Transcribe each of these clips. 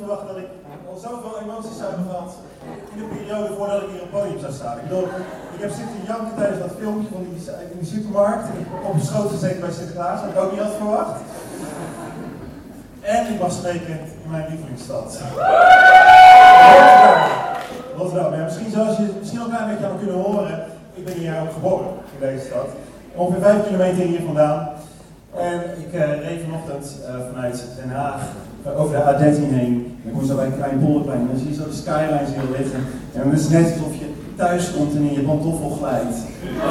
verwacht dat ik al zoveel emoties zou bevat in de periode voordat ik hier op het podium zou staan. Ik ik heb zitten janken tijdens dat filmpje van die, in die supermarkt. Ik heb op schoot gezeten bij Sinterklaas, dat ik ook niet had verwacht. En ik was spreken in mijn lievelingsstad. Rotterdam. Ja, misschien zoals je misschien ook een klein beetje aan kunnen horen, ik ben hier ook geboren in deze stad. Ongeveer 5 kilometer hier vandaan. En ik uh, reed vanochtend uh, vanuit Den Haag over de A13 heen. Ik kom zo bij een klein polderplein dan zie je zo de skylines hier liggen. En het is net alsof je thuis komt en in je pantoffel glijdt.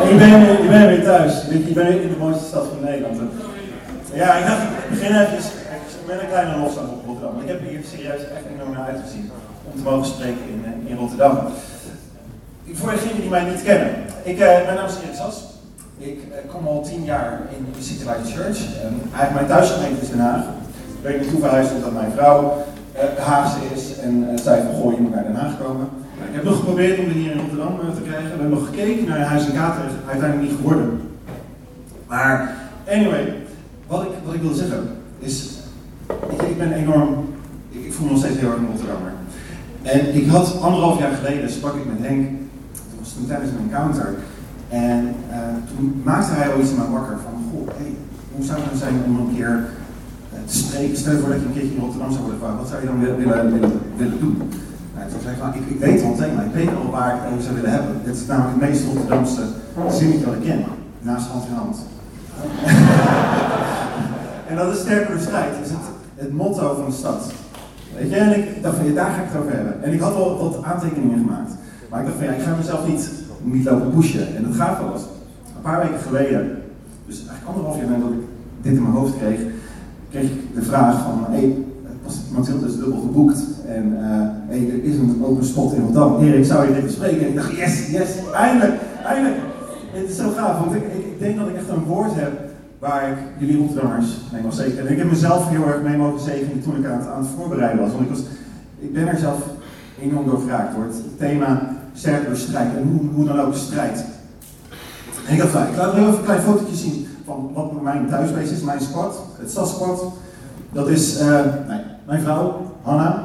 En je bent weer, je thuis. Je bent in de mooiste stad van Nederland. Ja, ik dacht, ik begin even met een kleine lofzang op Rotterdam. Ik heb hier serieus echt enorm naar uitgezien om te mogen spreken in, in Rotterdam. Voor degenen die mij niet kennen. Ik, mijn naam is Erik Sas. Ik kom al tien jaar in de City Church. Um, eigenlijk mijn thuisgemeente is Den Haag. Ik weet niet hoe verhuisd omdat mijn vrouw uh, Haagse is en uh, zei van goh, je moet naar Den Haag komen. ik heb nog geprobeerd om er hier in Rotterdam te krijgen. We hebben nog gekeken naar Huis en Kater, uiteindelijk niet geworden. Maar anyway, wat ik, wat ik wil zeggen is, ik, ik ben enorm, ik, ik voel me nog steeds heel erg een Rotterdammer. En ik had anderhalf jaar geleden sprak ik met Henk, dat was toen tijdens een encounter. En toen maakte hij al iets in mij wakker van, goh, hey, hoe zou het nou zijn om een keer Stel voor dat je een keertje in Rotterdam zou gevraagd, wat zou je dan willen, willen, willen, willen doen? Nou, toen zei ik van, ik, ik weet al maar ik weet al waar ik het over zou willen hebben. Dit is namelijk het meest Rotterdamse zinnetje dat ik ken, naast hand in hand. en dat is sterker strijd, is het, het motto van de stad. Weet je, en ik dacht van, ja, daar ga ik het over hebben. En ik had al wat aantekeningen gemaakt. Maar ik dacht van, ja, ik ga mezelf niet niet lopen pushen. En dat gaat wel eens. Een paar weken geleden, dus eigenlijk anderhalf jaar nadat ik dit in mijn hoofd kreeg, kreeg ik de vraag van, hé, hey, Mathilde is dubbel geboekt en uh, hey, er is een open spot in Rotterdam. Erik, zou je dit bespreken? En ik dacht, yes, yes, eindelijk, eindelijk. Het is zo gaaf, want ik, ik, ik denk dat ik echt een woord heb waar ik jullie Rotterdammers mee mag zegenen. En ik heb mezelf heel erg mee mogen zegenen toen ik aan het, aan het voorbereiden was. Want ik, was, ik ben er zelf enorm door geraakt hoor. Het thema door strijd. En hoe, dan ook strijd. En ik dacht, ik laat heel even een klein fotootje zien van wat mijn thuisbeest is, mijn sport, het stadssport. Dat is nee, mijn vrouw, Hanna.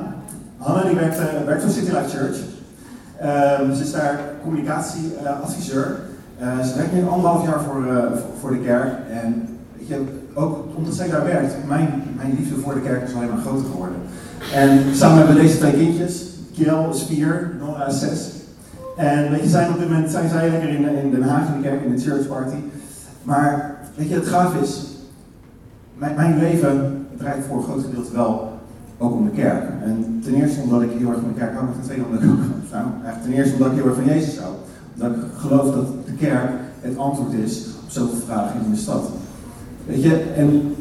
Hanna die werkt, uh, werkt voor City Life Church. Uh, ze is daar communicatieadviseur. ze werkt nu anderhalf jaar voor, voor de kerk. En weet je, ook omdat zij daar werkt, mijn, mijn liefde voor de kerk is alleen maar groter geworden. En samen hebben we deze twee kindjes. Kiel is vier, Nora is zes. En weet zijn op dit moment zijn zij lekker in, in Den Haag in de kerk, in de church party. Maar weet je, het gaaf is, mijn, mijn leven draait voor een groot gedeelte wel ook om de kerk. En ten eerste omdat ik heel erg van de kerk hou, maar ten tweede omdat ik ook, ten eerste omdat ik heel erg van Jezus hou. Omdat ik geloof dat de kerk het antwoord is op zoveel vragen in de stad. Weet je, en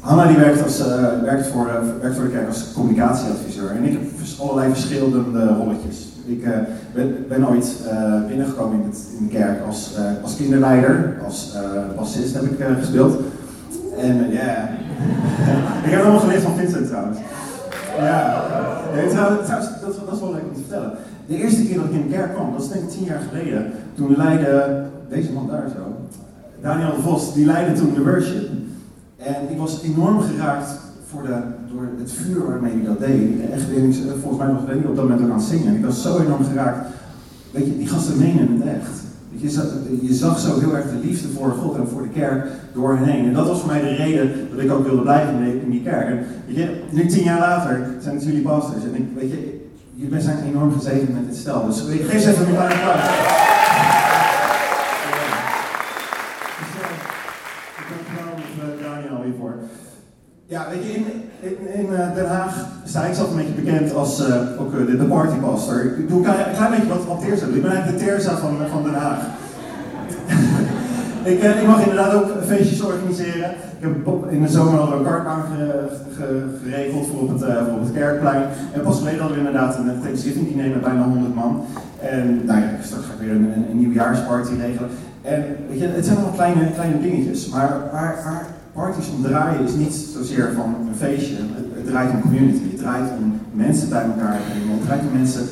Hanna die werkt, als, uh, werkt, voor, uh, werkt voor de kerk als communicatieadviseur. En ik heb allerlei verschillende rolletjes. Ik uh, ben, ben, ooit binnengekomen in, de kerk als, als kinderleider, als bassist heb ik gespeeld. En ja, ik heb allemaal geleerd van Vincent trouwens. Ja, dat, dat, is wel leuk om te vertellen. De eerste keer dat ik in de kerk kwam, dat is denk ik tien jaar geleden. Toen leidde deze man daar zo, Daniel de Vos, die leidde toen de worship. En ik was enorm geraakt voor de, het vuur waarmee hij dat deed. Echt, volgens mij was ik op dat moment ook aan het zingen. Ik was zo enorm geraakt. Weet je, die gasten menen het echt. Je zag, je zag zo heel erg de liefde voor God en voor de kerk door hen heen. En dat was voor mij de reden dat ik ook wilde blijven in die kerk. En weet je, nu tien jaar later zijn het jullie pastors. En ik, weet je, jullie zijn enorm gezegend met dit stel. Dus geef eens even een kleine applaus. Ja, weet je, in, in, uh, Den Haag sta ik zelf een beetje bekend als uh, ook uh, de, de partypastor. Ik doe een klein, beetje wat, Teersa doet. Ik ben eigenlijk de Teersa van, van Den Haag. ik, ik, mag inderdaad ook feestjes organiseren. Ik heb in de zomer al een kartbaan geregeld voor op, het, voor op het kerkplein. En pas geleden hadden we inderdaad een Thanksgiving diner met bijna 100 man. En nou ja, straks ga ik weer een, nieuwjaarsparty regelen. En weet je, het zijn allemaal kleine, kleine dingetjes. Maar waar parties om draaien is niet zozeer van een feestje. Het, draait om community. Het draait om mensen bij elkaar brengen. Het draait om mensen uh,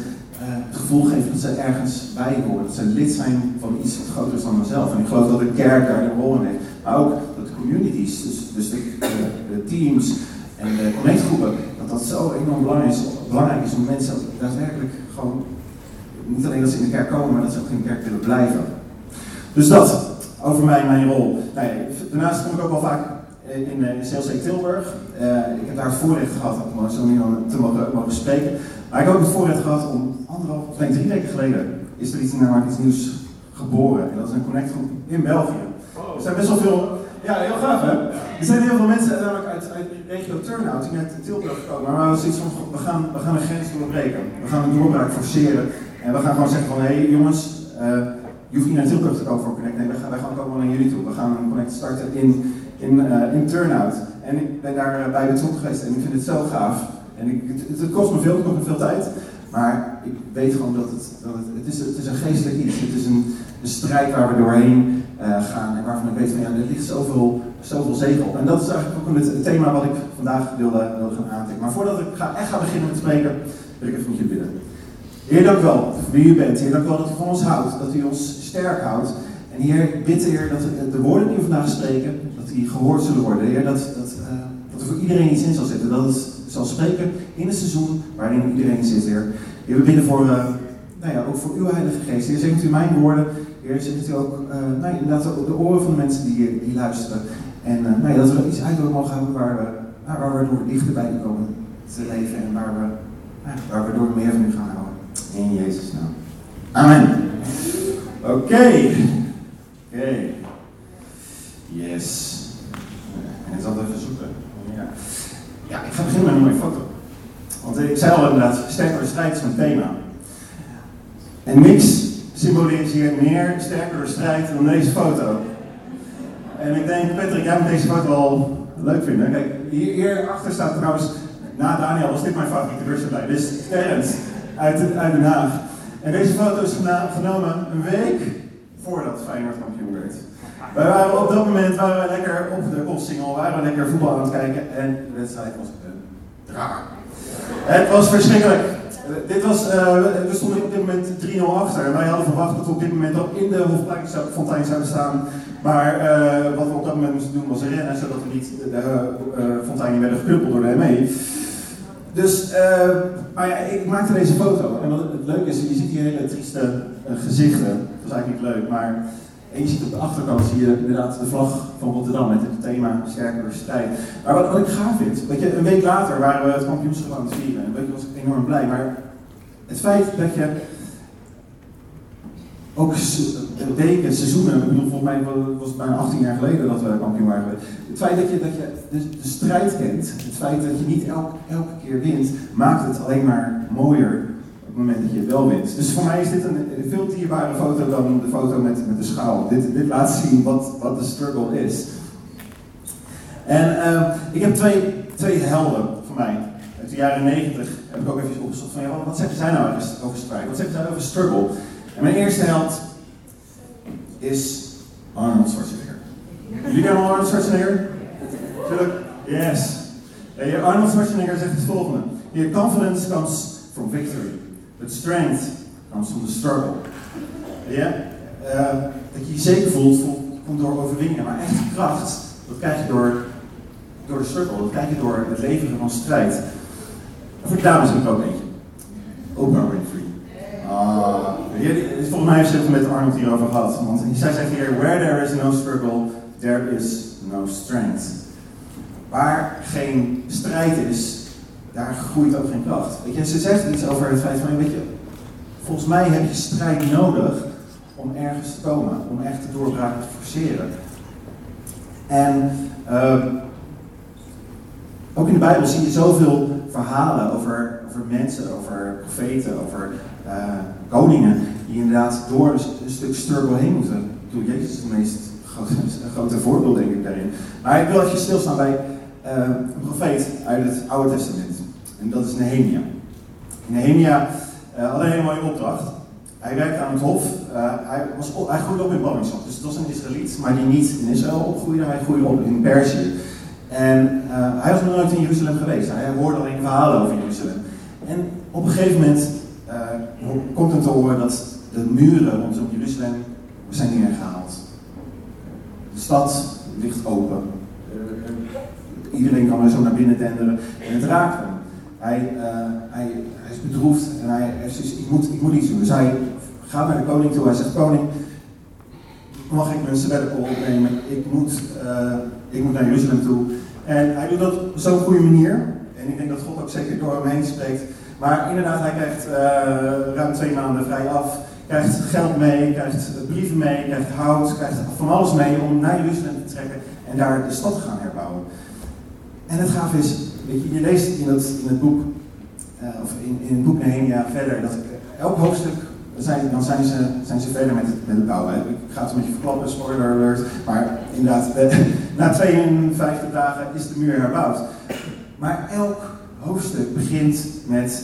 het gevoel geven dat ze ergens bij horen. Dat ze lid zijn van iets wat groter is dan mezelf. En ik geloof dat de kerk daar een rol in heeft. Maar ook dat de communities, dus, dus de, de, teams en de connectgroepen, dat dat zo enorm belangrijk is, belangrijk is om mensen daadwerkelijk gewoon, niet alleen dat ze in de kerk komen, maar dat ze ook in de kerk willen blijven. Dus dat, over mij en mijn rol. Nou daarnaast kom ik ook wel vaak in, in CLC Tilburg. Uh, ik heb daar het voorrecht gehad om zo iemand te mogen, mogen spreken. Maar ik heb ook het voorrecht gehad om anderhalf, of nee, drie weken geleden is er iets, namelijk iets nieuws geboren. En dat is een connectgroep in België. Er zijn best wel veel, ja heel gaaf hè. Er zijn heel veel mensen namelijk uit, uit regio Turnhout die net Tilburg komen. Maar we hadden zoiets van, we gaan, we gaan een grens doorbreken. We gaan een doorbraak forceren. En we gaan gewoon zeggen van, hé hey, jongens, uh, je hoeft niet naar Tilburg te komen voor Connect. Nee, wij gaan, wij gaan ook wel naar jullie toe. We gaan een Connect starten in, in, uh, in Turnhout. En ik ben daar bij betrokken geweest en ik vind het zo gaaf. En ik, het, het, kost me veel, het kost me veel tijd. Maar ik weet gewoon dat het, dat het, het, is, het is een geestelijk iets. Het is een, een strijd waar we doorheen uh, gaan en waarvan ik weet van ja, er ligt zoveel, zoveel zegen op. En dat is eigenlijk ook het, thema wat ik vandaag wilde, wilde gaan aantikken. Maar voordat ik ga, echt ga beginnen met spreken, wil ik even met je bidden. Heer, dank wel voor wie u bent. Heer, dank wel dat u van ons houdt, dat u ons sterk houdt. En Heer, ik bid Heer dat de woorden die we vandaag spreken, dat die gehoord zullen worden. Dat, dat, uh, dat er voor iedereen iets in zal zitten. Dat het zal spreken in het seizoen waarin iedereen zit, Heer. Heer, we bidden voor, uh, nou ja, ook voor uw Heilige Geest. Heer, zegt u mijn woorden. Heer, zegt u ook, uh, nou, inderdaad ook de oren van de mensen die, die luisteren. En nou ja, dat we iets uit mogen hebben waar we, nou, waar we door dichter bij u komen te leven en waar we, nou, waar we door meer van u gaan houden. In Jezus' naam. Amen. Oké. Oké. Yes. En zal het even zoeken. Ja. ja, ik ga beginnen met een mooie foto. Want ik zei al inderdaad, sterkere strijd is mijn thema. En niks symboliseert meer sterkere strijd dan deze foto. En ik denk, Patrick, jij moet deze foto wel leuk vinden. Kijk, hier, hierachter staat trouwens, na Daniel was dit mijn favoriete rustlijn. Dit is Terrence uit, uit Den Haag. En deze foto is genomen een week voordat Feyenoord kampioen werd. Wij waren op dat moment waren we lekker op de Kotsingel, waren we lekker voetbal aan het kijken en de wedstrijd was een draak. Het was verschrikkelijk. Dit was, uh, we stonden op dit moment 3-0 achter. En wij hadden verwacht dat we op dit moment ook in de Hofplein zouden staan. Maar wat we op dat moment moesten doen was rennen, zodat we niet de uh, fontein niet werden geknuppeld door de ME. Dus, maar ja, ik maakte deze foto. En wat het leuke is, je ziet hier hele trieste gezichten. Dat is eigenlijk niet leuk, maar en je op de achterkant zie je inderdaad de vlag van Rotterdam met het thema sterkere strijd. Maar wat, wat ik gaaf vind, weet je, een week later waren we het kampioenschap aan het vieren. En weet was ik enorm blij. Maar het feit dat je ook weken, seizoenen, volgens mij was het bijna 18 jaar geleden dat we kampioen waren. Het feit dat je, dat je de, strijd kent, het feit dat je niet elke, keer wint, maakt het alleen maar mooier het moment dat je het wel wint. Dus voor mij is dit een, veel dierbare foto dan de foto met, met de schaal. Dit, dit laat zien wat, wat de struggle is. En uh, ik heb twee, twee helden voor mij. Uit de jaren 90 heb ik ook even opgezocht van ja, wat zeggen zij nou over strijd? Wat zeggen zij over struggle? En mijn eerste held is Arnold Schwarzenegger. Jullie kennen Arnold Schwarzenegger? Tuurlijk? Yes. Arnold Schwarzenegger zegt het volgende. Your confidence comes from victory. But strength comes from the struggle. Ja? Uh, dat je je zeker voelt, komt door overwinningen. Maar echt kracht, dat krijg je door, door de struggle. Dat krijg je door het leveren van strijd. En voor de dames heb ik ook eentje. Oprah Winfrey. Ah, volgens mij heeft ze het met Arnold hierover gehad. Want zij zegt hier, where there is no struggle, there is no strength. Waar geen strijd is, daar groeit ook geen kracht. Weet je, ze zegt iets over het feit van, weet je, volgens mij heb je strijd nodig om ergens te komen, om echt de doorbraak te forceren. En uh, ook in de Bijbel zie je zoveel verhalen over, over mensen, over profeten, over uh, koningen, die inderdaad door een, stuk struggle heen moeten. Ik Jezus is het meest grote, voorbeeld, denk ik, daarin. Maar ik wil even stilstaan bij uh, een profeet uit het Oude Testament. En dat is Nehemia. Nehemia uh, had een hele mooie opdracht. Hij werkte aan het hof. Uh, hij, was, hij groeide op in ballingschap. Dus het was een Israëliet, maar die niet in Israël opgroeide. Hij groeide op in Perzië. En uh, hij was nog nooit in Jeruzalem geweest. Hij hoorde alleen verhalen over Jeruzalem. En op een gegeven moment komt hem te horen dat de muren rondom Jeruzalem zijn neergehaald. De stad ligt open. iedereen kan er zo naar binnen tenderen en het raakt hem. Hij, uh, hij, hij is bedroefd en hij dus, ik moet, ik moet iets doen. Dus hij gaat naar de koning toe, hij zegt, koning, mag ik mijn sabbatical opnemen? Ik moet, uh, ik moet naar Jeruzalem toe. En hij doet dat op zo'n goede manier. En ik denk dat God ook zeker door hem heen spreekt. Maar inderdaad, hij krijgt uh, ruim twee maanden vrij af. Krijgt geld mee, krijgt brieven mee, krijgt hout, krijgt van alles mee om naar Jeruzalem te trekken en daar de stad te gaan herbouwen. En het gaaf is, weet je, je leest in het, in het boek, uh, of in, het boek Nehemia verder, dat elk hoofdstuk, zijn, dan zijn ze, zijn ze verder met, met het bouwen. Ik ga het een beetje verklappen, spoiler alert, maar inderdaad, uh, na 52 dagen is de muur herbouwd. Maar elk hoofdstuk begint met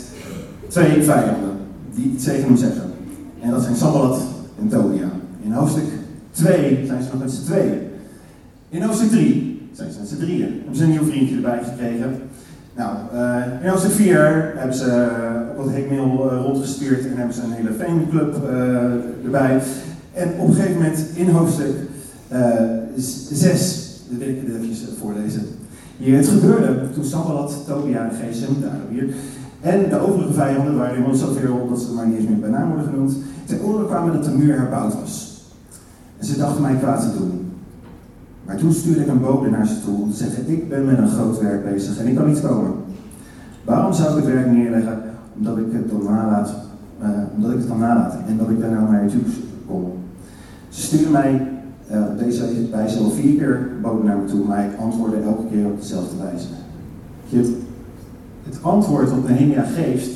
twee vijanden die iets tegen hem zeggen. En dat zijn Sambalat en Tobia. In hoofdstuk 2 zijn ze nog met z'n tweeën. In hoofdstuk 3 zijn ze met z'n drieën. Hebben ze een nieuw vriendje erbij gekregen. Nou, uh, in hoofdstuk 4 hebben ze op wat hekmail uh, rondgestuurd en hebben ze een hele fanclub uh, erbij. En op een gegeven moment in hoofdstuk 6, dat wil ik even voorlezen. Hier, het gebeurde toen Sambalat, Tobia en Gesem, daar hier, en de overige vijanden waren inmiddels zoveel op dat ze maar niet eens meer bij naam worden genoemd, ten oren kwamen dat de muur herbouwd was. En ze dachten mij kwaad te doen. Maar toen stuurde ik een bode naar ze toe om te zeggen: Ik ben met een groot werk bezig en ik kan niet komen. Waarom zou ik het werk neerleggen omdat ik het dan nalaat, uh, omdat ik het dan nalaat en dat ik daarna naar je toe kom? Ze stuurden mij uh, op deze wijze al vier keer bode naar me toe, maar ik antwoordde elke keer op dezelfde wijze. Het antwoord wat Nehemia geeft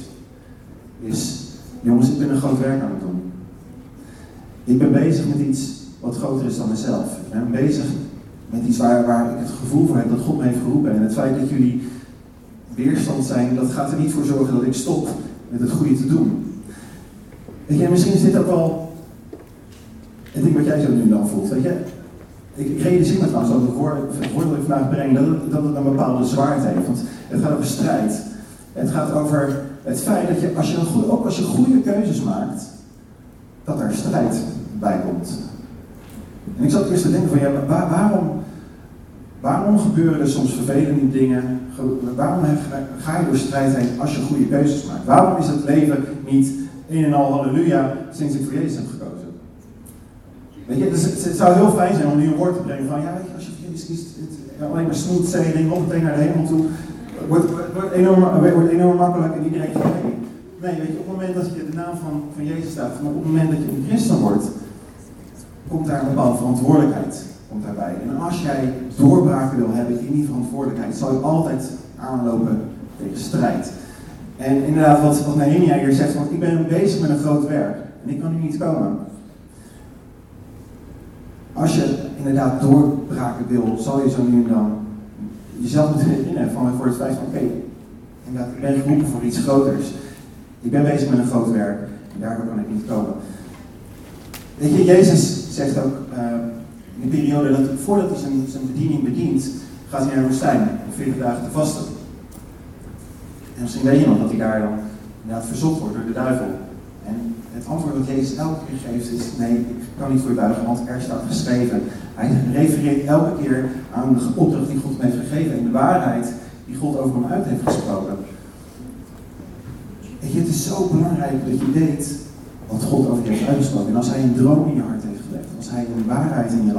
is: Jongens, ik ben een groot werk aan het doen. Ik ben bezig met iets wat groter is dan mezelf. Ik ben bezig met iets waar, waar ik het gevoel van heb dat God me heeft geroepen. En het feit dat jullie weerstand zijn, dat gaat er niet voor zorgen dat ik stop met het goede te doen. Weet je, misschien is dit ook wel het ding wat jij zo nu dan voelt. Weet je, ik, ik realiseer me trouwens dat het woord, het woord dat ik vandaag breng, dat het, dat een bepaalde zwaarte heeft. Want het gaat over strijd. Het gaat over het feit dat je, als je een goede, ook als je goede keuzes maakt, dat er strijd bij komt. En ik zat eerst te denken van, ja, waar, waarom, waarom gebeuren er soms vervelende dingen? Waarom ga je door strijd heen als je goede keuzes maakt? Waarom is het leven niet een en al halleluja sinds ik voor Jezus heb gekozen? Weet je, dus het, zou heel fijn zijn om nu een woord te brengen van, ja, weet je, als je voor Jezus kiest, het, alleen maar smooth sailing, op meteen naar de hemel toe, wordt, wordt, enorm, wordt enorm makkelijk en iedereen zegt, nee. Nee, weet je, op het moment dat je de naam van, van Jezus staat, op het moment dat je een christen wordt, komt daar een bepaalde verantwoordelijkheid komt daarbij. En als jij doorbraken wil hebben in die verantwoordelijkheid, zal je altijd aanlopen tegen strijd. En inderdaad, wat, wat Nehemia hier zegt, want ik ben bezig met een groot werk en ik kan nu niet komen. Als je inderdaad doorbraken wil, zal je zo nu en dan jezelf moeten herinneren van voor het feit van oké, ik ben geroepen voor iets groters. Ik ben bezig met een groot werk en daardoor kan ik niet komen. Weet je, Jezus zegt ook uh, in de periode dat voordat hij zijn, zijn bediening bedient, gaat hij naar de woestijn om 40 dagen te vasten. En misschien weet nog dat hij daar dan inderdaad verzocht wordt door de duivel. En het antwoord dat Jezus elke keer geeft is: nee, ik kan niet voor je buigen, want er staat geschreven. Hij refereert elke keer aan de opdracht die God hem heeft gegeven en de waarheid die God over hem uit heeft gesproken. En het is zo belangrijk dat je weet wat God over je heeft uitgesproken. En als hij een droom in je hart als hij een waarheid in je,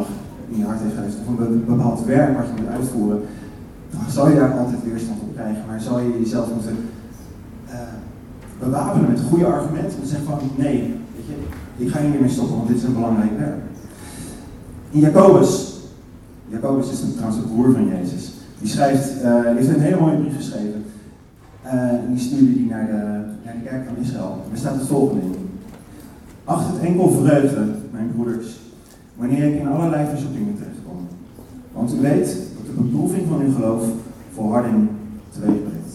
in je hart heeft gelegd, of een bepaald werk wat je moet uitvoeren, dan zal je daar altijd weerstand op krijgen. Maar zal je jezelf moeten uh, bewapenen met goede argumenten. En zeggen van nee, weet je, ik ga hier niet mee stoppen, want dit is een belangrijk werk. In Jacobus, Jacobus is een, trouwens de broer van Jezus, die schrijft, uh, die heeft een hele mooie brief geschreven. Uh, en die stuurde die naar de, naar de kerk van Israël. Er staat het volgende in. Acht het enkel vreugde, mijn broeders, wanneer ik in allerlei verzoekingen terechtkom. Want u weet dat de beproeving van uw geloof volharding teweegbrengt.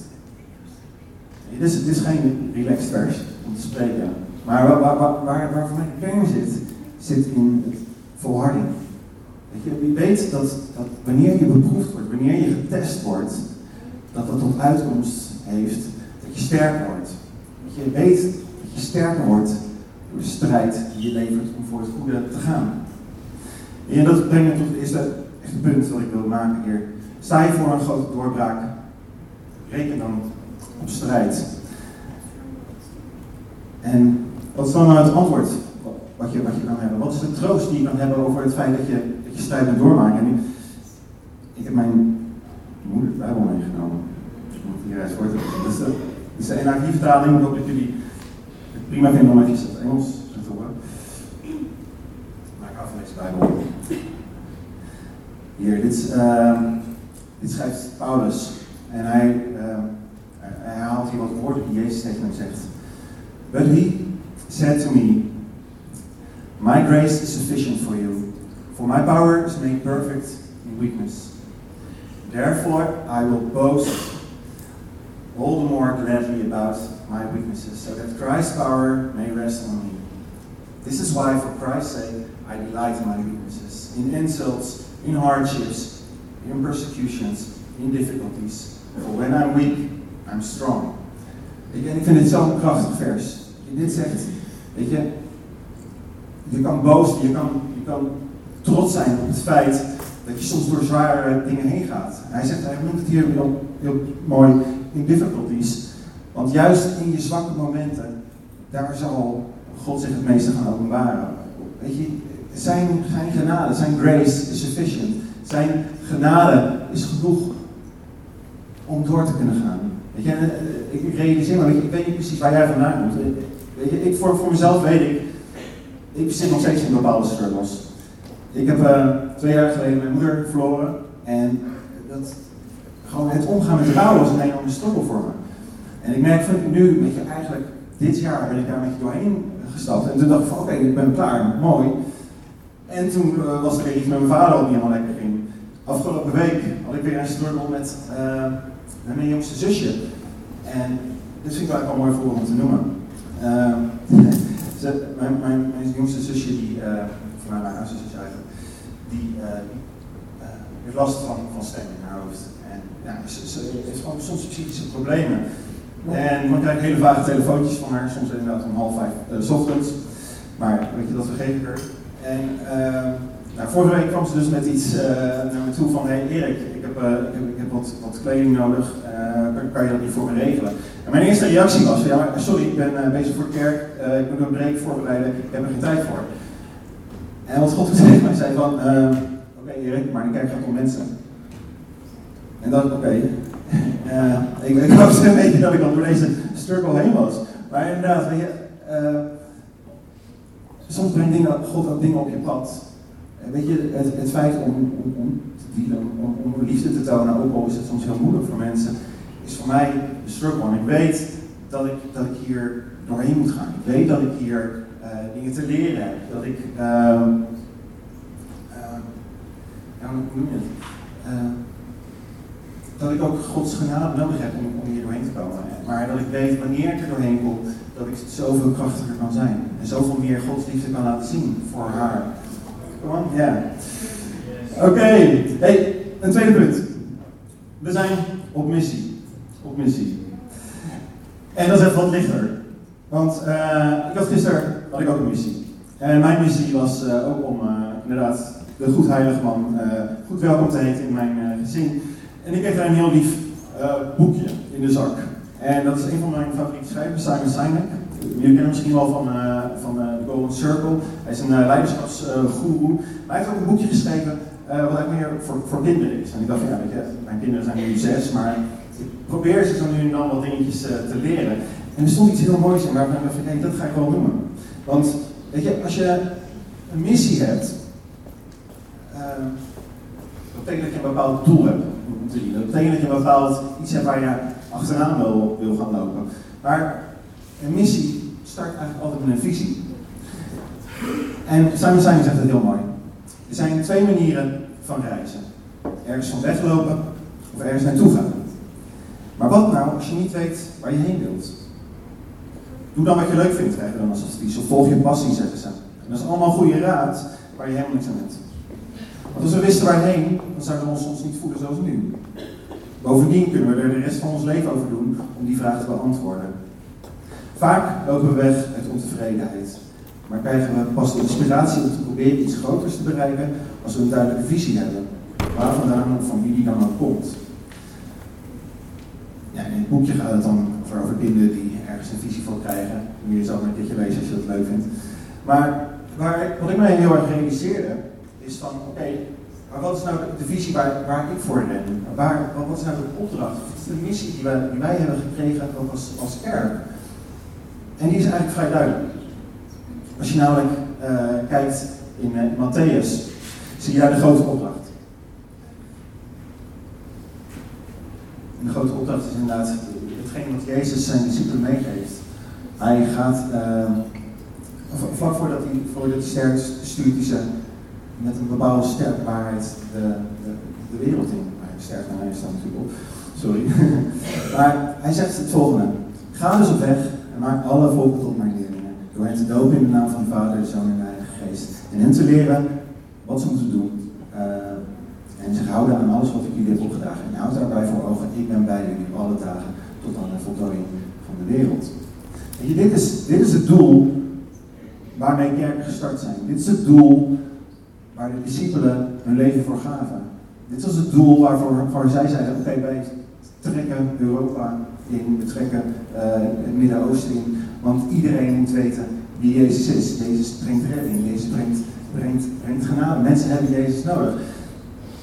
Dit is, dit is geen relaxed vers om te spreken, maar waar, waar, waar, waar, voor mijn kern zit, zit in het volharding. Weet je, weet dat, dat wanneer je beproefd wordt, wanneer je getest wordt, dat dat tot uitkomst heeft dat je sterker wordt. Dat je weet dat je sterker wordt door de strijd die je levert om voor het goede te gaan. En dat brengt me tot het eerste echte punt wat ik wil maken hier. Sta je voor een grote doorbraak, reken dan op strijd. En wat is dan nou het antwoord wat je, wat je kan hebben? Wat is de troost die je kan hebben over het feit dat je, dat je strijd moet doormaken? En ik heb mijn moeder Bijbel meegenomen. Hieruit voor te lezen. Dus, is de NIV-vertaling. Ik hoop dat jullie het prima vinden om even het Engels Hier, dit, uh, dit schrijft Paulus. En hij, uh, hij haalt hier wat woorden die Jezus tegen hem zegt. But he said to me, My grace is sufficient for you, for my power is made perfect in weakness. Therefore, I will boast all the more gladly about my weaknesses, so that Christ's power may rest on me. This is why, for Christ's sake, I delight in my weaknesses, in insults, in hardships, in persecutions, in difficulties. For when I'm weak, I'm strong. Ik vind het zo'n krachtig vers. Je dit zegt, weet je, je kan boos, je kan, je kan trots zijn op het feit dat je soms door zware dingen heen gaat. Hij zegt, hij noemt het hier heel, heel mooi, in difficulties. Want juist in je zwakke momenten, daar zal God zich het meeste gaan openbaren. Weet je, zijn, zijn genade, zijn grace is sufficient. Zijn genade is genoeg om door te kunnen gaan. Weet je, ik realiseer me, ik weet niet precies waar jij vandaan komt. Weet je, ik, voor, voor mezelf weet ik, ik zit nog steeds in bepaalde struggles. Ik heb uh, twee jaar geleden mijn moeder verloren en dat, gewoon het omgaan met rouw was een enorme struggle voor me. En ik merk van nu, weet je, eigenlijk dit jaar ben ik daar een beetje doorheen gestapt. En toen dacht ik van oké, ik ben klaar, mooi. En toen uh, was er weer iets met mijn vader ook niet helemaal lekker ging. Afgelopen week had ik weer een struggle met, uh, met mijn jongste zusje. En dit vind ik wel mooi voorbeeld om te noemen. Ze, mijn, mijn, mijn, jongste zusje, die, voor mij mijn oudste zusje eigenlijk, die heeft last van, van stem in haar hoofd. En ja, ze, ze heeft gewoon soms psychische problemen. En dan krijg ik hele vage telefoontjes van haar, soms inderdaad om half vijf uh, s ochtends. Maar weet je, dat vergeet ik er. En nou, vorige week kwam ze dus met iets naar me toe van, hey Erik, ik heb, ik heb, ik heb wat, wat kleding nodig, kan, kan je dat niet voor me regelen? En mijn eerste reactie was, ja, sorry, ik ben bezig voor de kerk, ik moet een break voorbereiden, ik heb er geen tijd voor. En wat God tegen mij zei van, uh, oké Erik, maar de kerk gaat om mensen. En dat, oké, ik, ik hoopte een beetje dat ik al door deze struggle heen was. Maar inderdaad, weet je, soms brengt God ook dingen op je pad. Weet je, het, het feit om, om, om te dienen, om, om liefde te tonen, ook al is het soms heel moeilijk voor mensen, is voor mij de struggle. En ik weet dat ik, dat ik hier doorheen moet gaan. Ik weet dat ik hier uh, dingen te leren heb. Dat ik, uh, uh, ja, het? dat ik ook Gods genade nodig heb om, om hier doorheen te komen. Maar dat ik weet wanneer ik er doorheen kom, dat ik zoveel krachtiger kan zijn. En zoveel meer Gods liefde kan laten zien voor haar. Kom on. Oké, een tweede punt. We zijn op missie op missie. En dat is even wat lichter. Want uh, ik had gisteren had ik ook een missie. En mijn missie was uh, ook om uh, inderdaad de goed heilige man goed welkom te heten in mijn gezin. En ik kreeg daar een heel lief boekje in de zak. En dat is een van mijn favoriete schrijvers, Simon Sinek. Jullie kennen misschien wel van, van de Golden Circle. Hij is een. Maar hij heeft ook een boekje geschreven wat eigenlijk meer voor, voor kinderen is. En ik dacht, ja, weet je, mijn kinderen zijn nu zes, maar probeer ze zo nu en dan wat dingetjes uh, te leren. En er stond iets heel moois in waarvan ik dacht, hey, dat ga ik wel noemen. Want, weet je, als je een missie hebt, uh, dat betekent dat je een bepaald doel hebt. Dat betekent dat je een bepaald iets hebt waar je achteraan wil, gaan lopen. Maar een missie start eigenlijk altijd met een visie. En Simon zegt het heel mooi. Er zijn twee manieren van reizen. Ergens van weglopen of ergens naartoe gaan. Maar wat nou als je niet weet waar je heen wilt? Doe dan wat je leuk vindt, krijg je dan als advies. Of volg je passie, zeggen ze. En dat is allemaal goede raad waar je helemaal niks aan hebt. Want als we wisten waarheen, dan zouden we ons soms niet voelen zoals nu. Bovendien kunnen we er de rest van ons leven over doen om die vraag te beantwoorden. Vaak lopen we weg uit ontevredenheid. Maar krijgen we pas de inspiratie om te proberen iets groters te bereiken als we een duidelijke visie hebben. waar vandaan of van wie die dan ook komt. Ja, in het boekje gaat het dan over, kinderen die ergens een visie voor krijgen. Je zo maar een keertje lezen als je dat leuk vindt. Maar waar, wat ik mij heel erg realiseerde, is van oké, maar wat is nou de, visie waar, waar ik voor ren? Waar, wat is nou de opdracht? Wat is de missie die wij, hebben gekregen ook als, als? En die is eigenlijk vrij duidelijk. Als je namelijk uh, kijkt in uh, Matthäus, zie je daar de grote opdracht. De grote opdracht is inderdaad hetgeen wat Jezus zijn discipelen meegeeft. Hij gaat, uh, vlak voordat hij, voordat hij sterft, stuurt hij ze met een bepaalde sterke waarheid de, de, de wereld in. Maar sterk naar hij staat natuurlijk op. Sorry. maar hij zegt het volgende. Ga dus op weg en maak alle volken tot mijn leerlingen. Door hen te dopen in de naam van de Vader, de Zoon en de Heilige Geest. En hen te leren wat ze moeten doen. Uh, en zich houden aan alles wat ik jullie heb opgedragen. En houd daarbij voor ogen, ik ben bij jullie alle dagen tot aan de voltooiing van de wereld. Weet je, dit is, dit is het doel waarmee kerken gestart zijn. Dit is het doel waar de discipelen hun leven voor gaven. Dit was het doel waarvoor, zij zeiden, oké, wij trekken Europa in, we trekken uh, het Midden-Oosten in, want iedereen moet weten wie Jezus is. Jezus brengt redding, Jezus brengt, brengt, brengt genade. Mensen hebben Jezus nodig.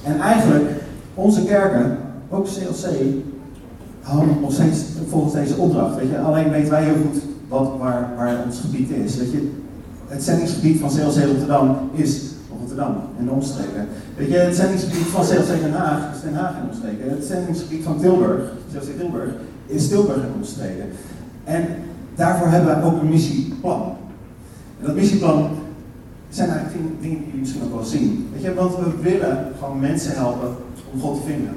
En eigenlijk, onze kerken, ook CLC, houden nog steeds volgens deze opdracht. Weet je? Alleen weten wij heel goed wat, waar, waar ons gebied is. Weet je? Het zendingsgebied van CLC Rotterdam is En de omstreken. Weet je, het zendingsgebied van CLC Den Haag is Den Haag en omstreken. Het zendingsgebied van Tilburg, CLC Tilburg, is Tilburg en omstreken. En daarvoor hebben we ook een missieplan. En dat missieplan zijn eigenlijk dingen die jullie misschien ook wel zien. Weet je, want we willen gewoon mensen helpen om God te vinden.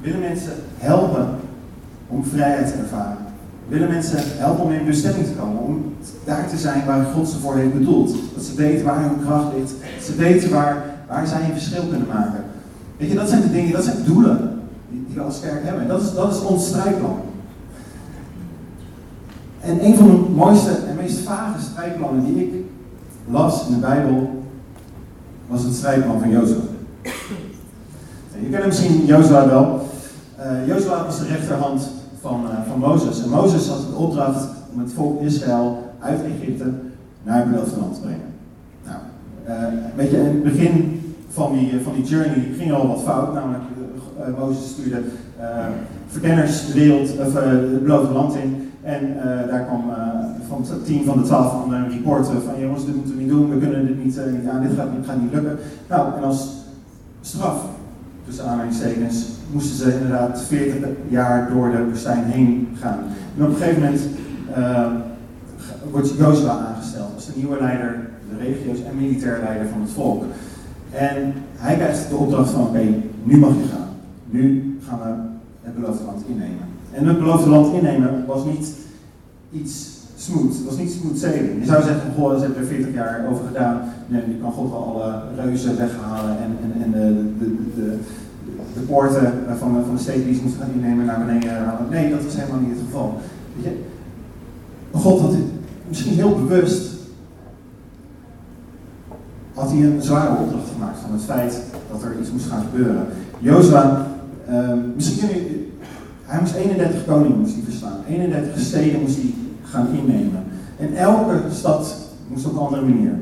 We willen mensen helpen om vrijheid te ervaren. Willen mensen helpen om in bestemming te komen, om daar te zijn waar God ze voor heeft bedoeld. Dat ze weten waar hun kracht ligt, dat ze weten waar, waar zij een verschil kunnen maken. Weet je, dat zijn de dingen, dat zijn doelen die, die we als kerk hebben. En dat is, dat is ons strijdplan. En een van de mooiste en meest vage strijdplannen die ik las in de Bijbel, was het strijdplan van Jozef. Je kent misschien Jozua wel. Uh, Jozua was de rechterhand van, uh, van Mozes. En Mozes had de opdracht om het volk Israël uit Egypte naar het beloofde land te brengen. Nou, weet je, in het begin van die, van die journey ging al wat fout. Namelijk, Mozes stuurde verkenners de wereld, of, het beloofde land in. En daar kwam van team van de twaalf anderen een report van jongens, dit moeten we niet doen, we kunnen dit niet, niet aan, dit gaat, dit gaat niet lukken. Nou, en als straf tussen aanhalingstekens, moesten ze inderdaad 40 jaar door de woestijn heen gaan. En op een gegeven moment uh, wordt Jozua aangesteld als de nieuwe leider, de regio's en militair leider van het volk. En hij krijgt de opdracht van, oké, nu mag je gaan. Nu gaan we het beloofde land innemen. En het beloofde land innemen was niet iets smooth, het was niet smooth sailing. Je zou zeggen, goh, ze hebben er 40 jaar over gedaan. Nee, je kan God wel alle reuzen weghalen en, en, en de, de, de, de poorten van de, van de steden die ze moesten gaan innemen naar beneden halen. Nee, dat was helemaal niet het geval. Weet je? God had misschien heel bewust had hij een zware opdracht gemaakt van het feit dat er iets moest gaan gebeuren. Jozua, uh, misschien hij moest 31 koningen moest hij verslaan, 31 steden moest hij gaan innemen. En elke stad moest op een andere manier.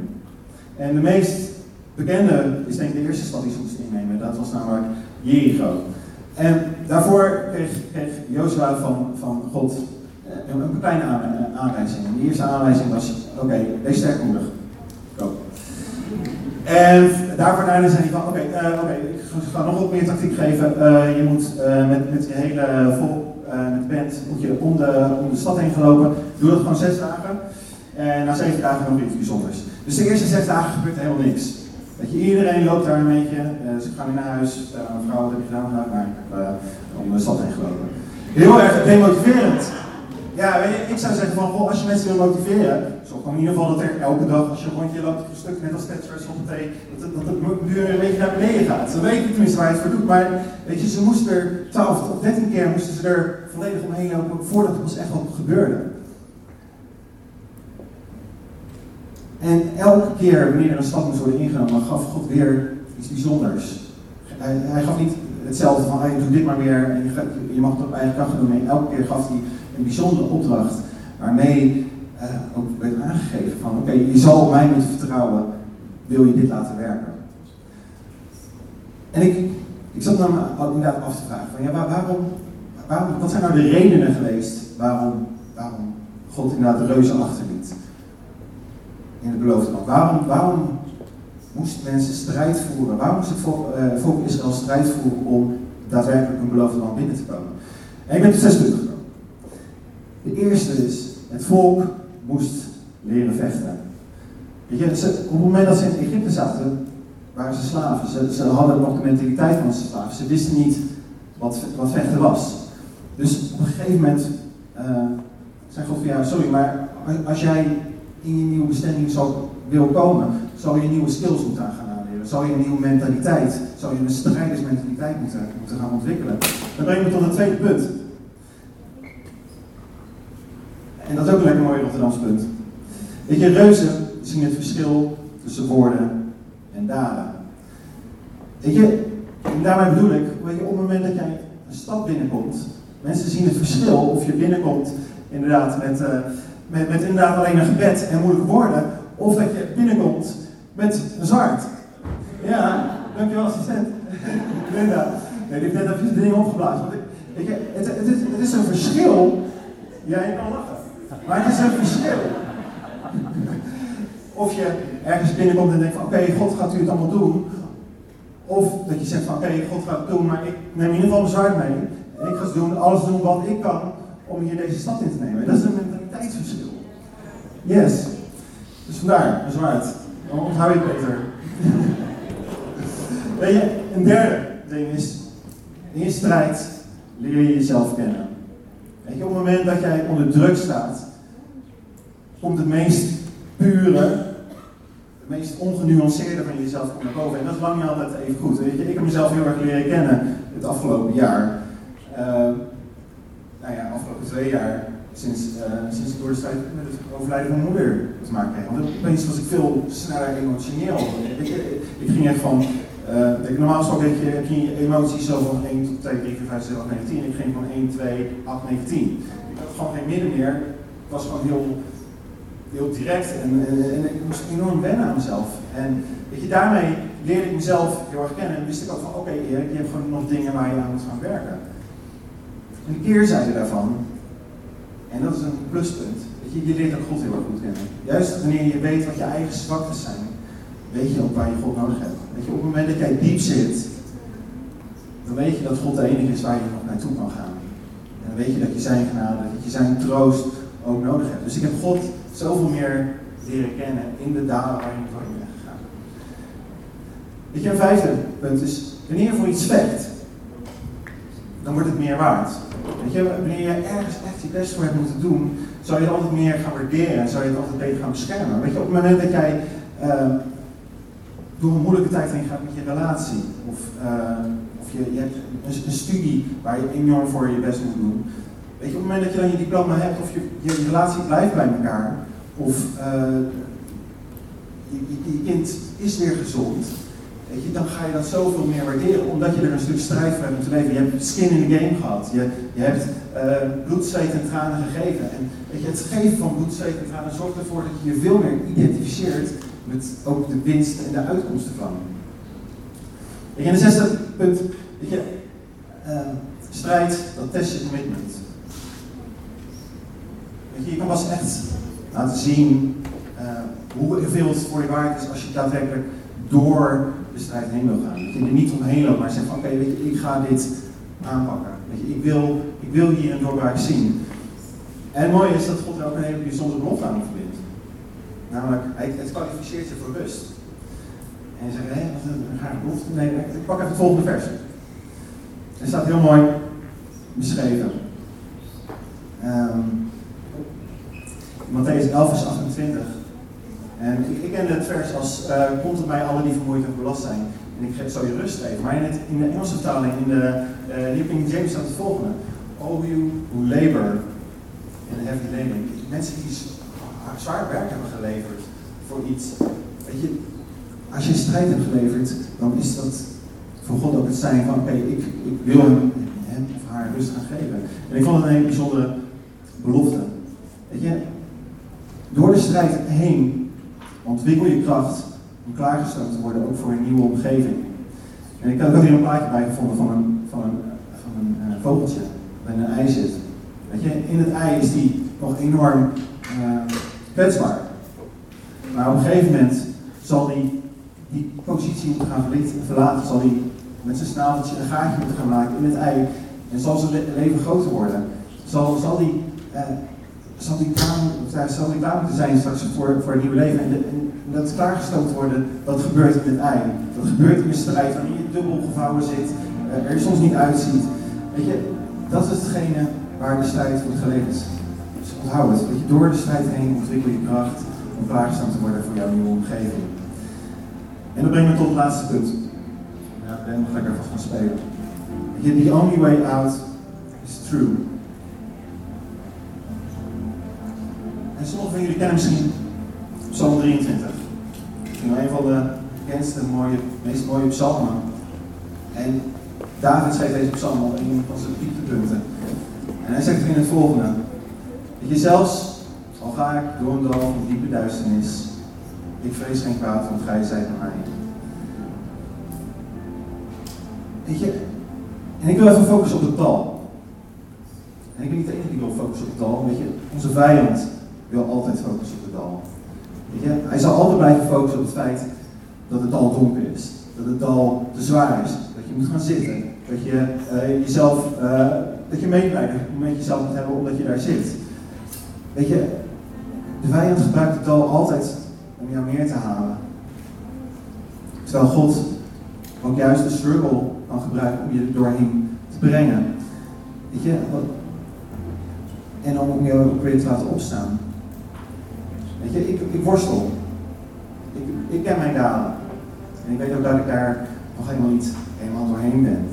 En de meest bekende is denk ik de eerste stad die ze moesten innemen. Dat was namelijk Jericho. En daarvoor kreeg, kreeg Jozua van, van God eh, een, kleine eh, aanwijzing. En de eerste aanwijzing was, oké, okay, wees sterkmoedig. En daarvoor zei hij van, oké, uh, okay, ik ga nog wat meer tactiek geven. Uh, je moet met, met je hele volk, de band, moet je om de, de stad heen gelopen. Doe dat gewoon zes dagen. En na zeven dagen nog iets bijzonders. Dus de eerste zes dagen gebeurt er helemaal niks. Weet je, iedereen loopt daar een beetje. Uh, ze gaan weer naar huis. Uh, mevrouw, wat heb je gedaan vandaag? Nou, ik heb om de stad heen gelopen. Heel erg demotiverend. Ja, weet je, ik zou zeggen van, als je mensen wil motiveren, zorg dan in ieder geval dat er elke dag, als je een rondje loopt, een stuk net als Tetris op de thee, dat, dat, het duur een beetje naar beneden gaat. Weet je tenminste waar je het voor doet. Maar weet je, ze moesten er 12 of 13 keer moesten ze er volledig omheen lopen voordat het pas echt wat gebeurde. En elke keer wanneer er een stad moest worden ingenomen, gaf God weer iets bijzonders. hij, gaf niet hetzelfde van, hey, doe dit maar weer en je, je mag het op eigen kracht doen. Nee, elke keer gaf hij een bijzondere opdracht waarmee eh, ook werd aangegeven van, oké, je zal mij moeten vertrouwen, wil je dit laten werken. En ik, ik zat dan inderdaad af te vragen van, ja, waar- waarom, waarom, wat zijn nou de redenen geweest waarom, waarom God inderdaad de reuzen achterliet in het beloofde land? Waarom, waarom moesten mensen strijd voeren? Waarom moest het volk, eh, volk Israël strijd voeren om daadwerkelijk een beloofde land binnen te komen? En ik ben tot zes gekomen. De eerste is, het volk moest leren vechten. Op het moment dat ze in Egypte zaten, waren ze slaven. Ze, hadden nog de mentaliteit van ze slaven. Ze wisten niet wat, wat vechten was. Dus op een gegeven moment eh, zei God van ja, sorry, maar als jij in je nieuwe bestemming zal, wil komen, zal je nieuwe skills moeten gaan aanleren. Zal je een nieuwe mentaliteit, zal je een strijdersmentaliteit moeten, moeten gaan ontwikkelen. Dan brengen we tot het tweede punt. En dat is ook een lekker mooi Rotterdamse punt. Weet je, reuzen zien het verschil tussen woorden en daden. Weet je, daarmee bedoel ik, weet je, op het moment dat jij een stad binnenkomt, mensen zien het verschil of je binnenkomt inderdaad met, eh, met, inderdaad alleen een gebed en moeilijke woorden, of dat je binnenkomt met een zwaard. Ja, dankjewel assistent. Linda. Nee, heeft net even de ding opgeblazen. Ik, weet je, het, is, het is een verschil. Ja, je kan lachen. Maar het is een verschil. Of je ergens binnenkomt en denkt van oké, God gaat u het allemaal doen. Of dat je zegt van oké, God gaat het doen, maar ik neem in ieder geval mijn zwaard mee. En ik ga doen, alles doen wat ik kan om hier deze stad in te nemen. Dat is een mentaliteitsverschil. Yes. Dus vandaar, een zwaard. Dan onthoud je het beter. Een derde ding is, in strijd leer je jezelf kennen. Weet je, op het moment dat jij onder druk staat, komt het meest pure, het meest ongenuanceerde van jezelf komt naar boven. En dat lang niet altijd even goed. Weet je, ik heb mezelf heel erg leren kennen het afgelopen jaar. Uh, nou ja, afgelopen twee jaar, sinds, uh, sinds ik door de strijd met het overlijden van mijn moeder te maken kreeg. Want opeens was ik veel sneller emotioneel. Weet je, ik ging echt van, uh, normaal gesproken heb je emoties zo van 1 tot 2, 3, 4, 5, 6, 8, 9, 10. Ik ging van 1, 2, 8, 9, 10. Ik had gewoon geen midden meer. Ik was gewoon heel, heel direct en, ik moest enorm wennen aan mezelf. En weet je, daarmee leerde ik mezelf heel erg kennen en wist ik ook van, oké Erik, je hebt gewoon nog dingen waar je aan moet gaan werken. En de keerzijde daarvan, en dat is een pluspunt, weet je, je leert ook God heel erg goed kennen. Juist wanneer je weet wat je eigen zwaktes zijn, weet je ook waar je God nodig hebt. Weet je, op het moment dat jij diep zit, dan weet je dat God de enige is waar je nog naartoe kan gaan. En dan weet je dat je zijn genade, dat je zijn troost ook nodig hebt. Dus ik heb God zoveel meer leren kennen in de dalen waar je doorheen bent gegaan. Weet je, een vijfde punt is, wanneer je voor iets vecht, dan wordt het meer waard. Weet je, wanneer je ergens echt je best voor hebt moeten doen, zou je het altijd meer gaan waarderen en zou je het altijd beter gaan beschermen. Weet je, op het moment dat jij uh, door een moeilijke tijd heen gaat met je relatie, of, uh, of je, je hebt een, een, studie waar je enorm voor je best moet doen. Weet je, op het moment dat je dan je diploma hebt, of je, je relatie blijft bij elkaar, of uh, je, kind is weer gezond, je, dan ga je dat zoveel meer waarderen, omdat je er een stuk strijd voor hebt moeten leven. Je hebt skin in the game gehad. Je, hebt uh, bloed, zweet en tranen gegeven. En weet je, het geven van bloed, zweet en tranen zorgt ervoor dat je je veel meer identificeert met ook de winst en de uitkomsten van. Weet je, en de zesde punt, weet je, uh, strijd, dat test je commitment. Je, je kan pas echt laten zien uh, hoeveel het voor je waard is als je daadwerkelijk door de strijd heen wil gaan. Dat je er niet omheen loopt, maar zegt van oké, weet je, ik ga dit aanpakken. Ik, wil, ik wil hier een doorbraak zien. En het mooie is dat God er ook een hele bijzondere belofte aan verbindt. Namelijk, het kwalificeert je voor rust. En je zegt, hé, wat een rare belofte. Nee, ik pak even het volgende vers. Er staat heel mooi beschreven. Um, Matthäus 11 vers 28. En ik, ik ken het vers als, uh, komt het mij alle die vermoeid en belast zijn. En ik geef, zal je rust geven. Maar in, de Engelse vertaling, in de uh, New King James staat het volgende. All you who labor in heavy laboring. Mensen die zwaar werk hebben geleverd voor iets. Weet je, als je strijd hebt geleverd, dan is dat voor God ook het zijn van, oké, ik, ik wil hem, hem of haar rust gaan geven. En ik vond het een hele bijzondere belofte. Weet je, door de strijd heen ontwikkel je kracht om klaargestoomd te worden, ook voor een nieuwe omgeving. En ik had ook hier een plaatje bij gevonden van een, van een, van een uh, vogeltje in een ei zit. Weet je, in het ei is die nog enorm uh, kwetsbaar. Maar op een gegeven moment zal die die positie moeten gaan verlaten, zal hij met zijn snaveltje een gaatje moeten gaan maken in het ei en zal zijn leven groter worden. Zal, zal die, uh, zal die klaar, moeten zijn straks voor, voor een nieuw leven en, en dat is klaargestoomd worden, dat gebeurt in het ei. Dat gebeurt in de strijd waarin je dubbel gevouwen zit, uh, er soms niet uitziet. Weet je, dat is hetgene waar de strijd voor geleverd is. Dus onthoud het, dat je door de strijd heen ontwikkel je kracht om klaargestoomd te worden voor jouw nieuwe omgeving. En dat brengt me tot het laatste punt. Ja, ik ben nog lekker vast gaan spelen. The only way out is through. En sommigen van jullie kennen misschien Psalm 23. Een van de bekendste, mooie, meest mooie psalmen. En David schreef deze psalm op een van zijn dieptepunten. En hij zegt in het volgende. Dat je zelfs, al ga ik door een dal van diepe duisternis, ik vrees geen kwaad, want gij zijt mij. Weet je, en ik wil even focussen op het tal. En ik ben niet de enige die wil focussen op het tal. Weet je, onze vijand wil altijd focussen op het dal. Weet je, hij zal altijd blijven focussen op het feit dat het dal donker is. Dat het dal te zwaar is. Dat je moet gaan zitten. Dat je uh, jezelf, uh, dat je medelijden met jezelf moet hebben omdat je daar zit. Weet je, de vijand gebruikt het dal altijd om jou meer te halen. Terwijl God ook juist de struggle kan gebruiken om je doorheen te brengen. Weet je, en om jou ook weer te laten opstaan. Weet je, ik, ik worstel. Ik, ik ken mijn dalen. En ik weet ook dat ik daar nog helemaal niet helemaal doorheen ben.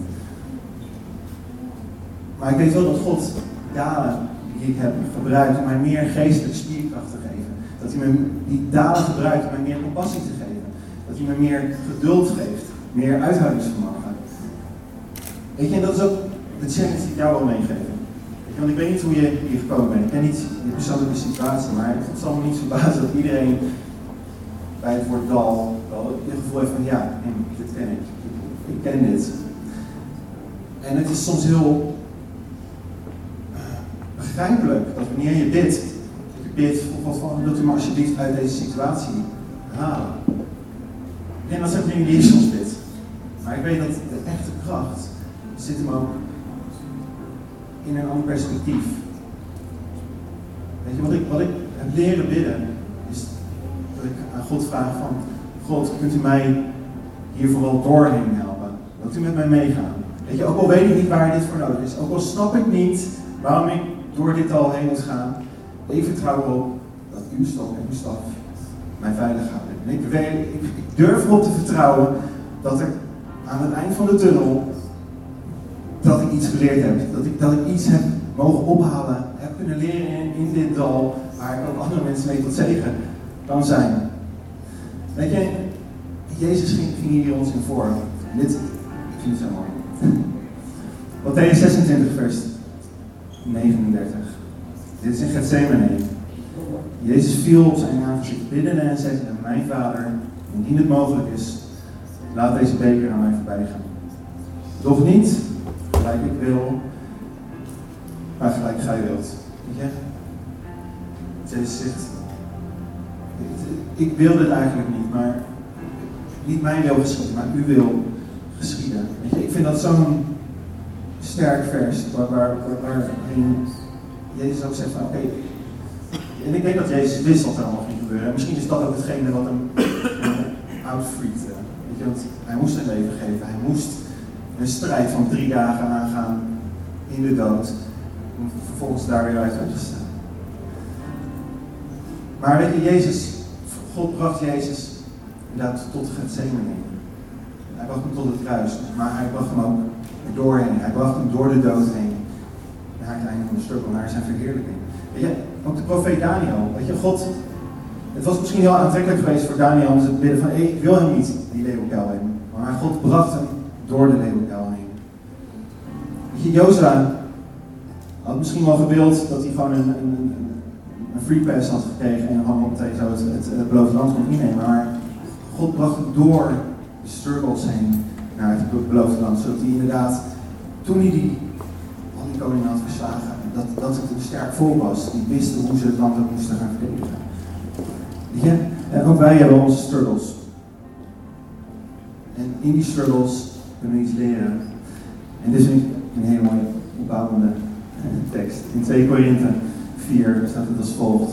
Maar ik weet wel dat God dalen die ik heb gebruikt om mij meer geestelijke spierkracht te geven. Dat hij me die dalen gebruikt om mij meer compassie te geven. Dat hij me meer geduld geeft, meer uithoudingsvermogen. Weet je, en dat is ook de challenge die ik jou wil meegeven. Want ik weet niet hoe je hier gekomen bent. Ik ken niet je persoonlijke situatie, maar het zal me niet verbazen dat iedereen bij het woord dal wel het gevoel heeft van ja, dit ken ik. Ik ken dit. En het is soms heel uh, begrijpelijk dat wanneer je bidt, dat je bidt God van, wilt u me alsjeblieft uit deze situatie halen. En dat zijn dingen die je soms bidt. Maar ik weet dat de echte kracht zit hem ook in een ander perspectief. Weet je, wat ik, wat ik heb leren bidden, is dat ik aan God vraag van, God, kunt u mij hier vooral doorheen helpen? Wilt u met mij meegaan? Weet je, ook al weet ik niet waar dit voor nodig is, ook al snap ik niet waarom ik door dit al heen moet gaan, ik vertrouw erop dat uw stok en uw staf mij veilig houden. En ik, weet, ik, ik durf erop te vertrouwen dat er aan het eind van de tunnel dat ik iets geleerd heb. Dat ik, dat ik iets heb mogen ophalen, heb kunnen leren in, in dit dal, waar ook andere mensen mee tot zegen kan zijn. Weet je, Jezus ging, hier ons in voor. dit, ik vind het zo mooi. Matthäus 26, vers 39. Dit is in Gethsemane. Jezus viel op zijn aangezicht bidden en zei: Mijn vader, indien het mogelijk is, laat deze beker aan mij voorbij gaan. Doch niet gelijk ik wil, maar gelijk gij wilt. Weet je? Jezus zegt, ik wil dit eigenlijk niet, maar niet mijn wil geschieden, maar uw wil geschieden. Weet je, ik vind dat zo'n sterk vers, waar, waar, waarin Jezus ook zegt van oké, okay, en ik denk dat Jezus wist wat er allemaal ging gebeuren. Misschien is dat ook hetgene wat hem uh, outfreed. Weet je, want hij moest zijn leven geven, hij moest een strijd van drie dagen aangaan in de dood. Om vervolgens daar weer uit te staan. Maar weet je, Jezus, God bracht Jezus inderdaad tot Gethsemane. Hij bracht hem tot het kruis, maar hij bracht hem ook doorheen. Hij bracht hem door de dood heen. Naar het einde van de naar zijn verheerlijking. Weet je, ook de profeet Daniel. Weet je, God, het was misschien heel aantrekkelijk geweest voor Daniel om te bidden van, hey, ik wil hem niet, die leeuwenkuil in. Maar God bracht hem Jozua had misschien wel gewild dat hij gewoon een, een, een free pass had gekregen en gewoon meteen zo het, het, het beloofde land kon innemen. Maar God bracht hem door de struggles heen naar het beloofde land. Zodat hij inderdaad, toen hij die, al die had verslagen, dat, dat het een sterk volk was. Die wisten hoe ze het land moesten gaan verdedigen. Je? En ook wij hebben onze struggles. En in die struggles kunnen we iets leren. En een, een hele mooie opbouwende tekst. In 2 Korinthe 4 staat het als volgt.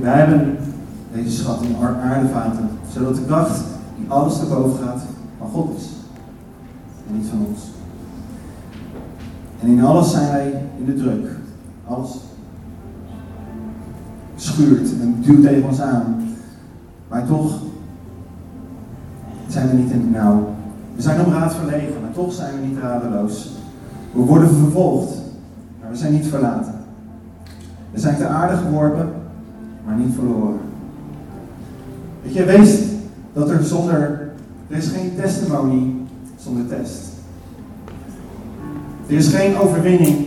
Wij hebben deze schat in aardevaten, zodat de kracht die alles te boven gaat van God is. En niet van ons. En in alles zijn wij in de druk. Alles schuurt en duwt tegen ons aan. Maar toch zijn we niet in het nauw. We zijn om raad verlegen, maar toch zijn we niet radeloos. We worden vervolgd, maar we zijn niet verlaten. We zijn te aarde geworpen, maar niet verloren. Weet je, wees dat er zonder, er is geen testimony zonder test. Er is geen overwinning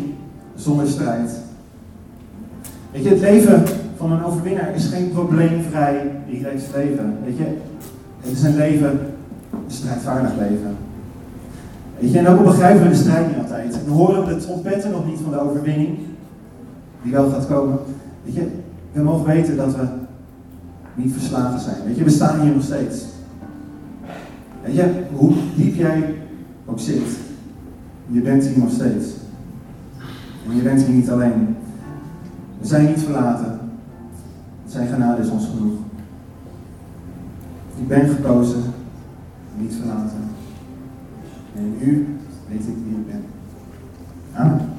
zonder strijd. Weet je, het leven van een overwinnaar is geen probleemvrij direct leven. Weet je, het is een leven, strijdvaardig leven. Weet je, en ook begrijpen we de strijd niet altijd. En horen we de trompetten nog niet van de overwinning, die wel gaat komen. Weet je, we mogen weten dat we niet verslagen zijn. Weet je, we staan hier nog steeds. Weet je, hoe diep jij ook zit, je bent hier nog steeds. En je bent hier niet alleen. We zijn niet verlaten. Zijn genade is ons genoeg. Ik ben gekozen, niet verlaten. En nu weet ik wie ik ben. Amen.